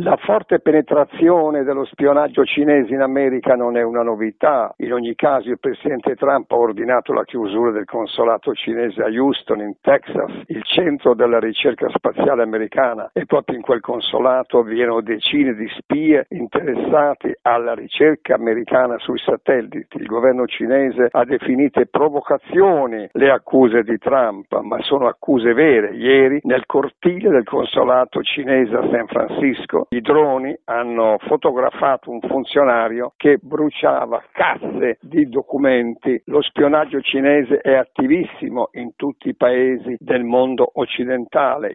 La forte penetrazione dello spionaggio cinese in America non è una novità. In ogni caso il presidente Trump ha ordinato la chiusura del consolato cinese a Houston, in Texas, il centro della ricerca spaziale americana e proprio in quel consolato vi erano decine di spie interessati alla ricerca americana sui satelliti. Il governo cinese ha definito provocazioni le accuse di Trump, ma sono accuse vere. Ieri nel cortile del consolato cinese a San Francisco i droni hanno fotografato un funzionario che bruciava casse di documenti. Lo spionaggio cinese è attivissimo in tutti i paesi del mondo occidentale.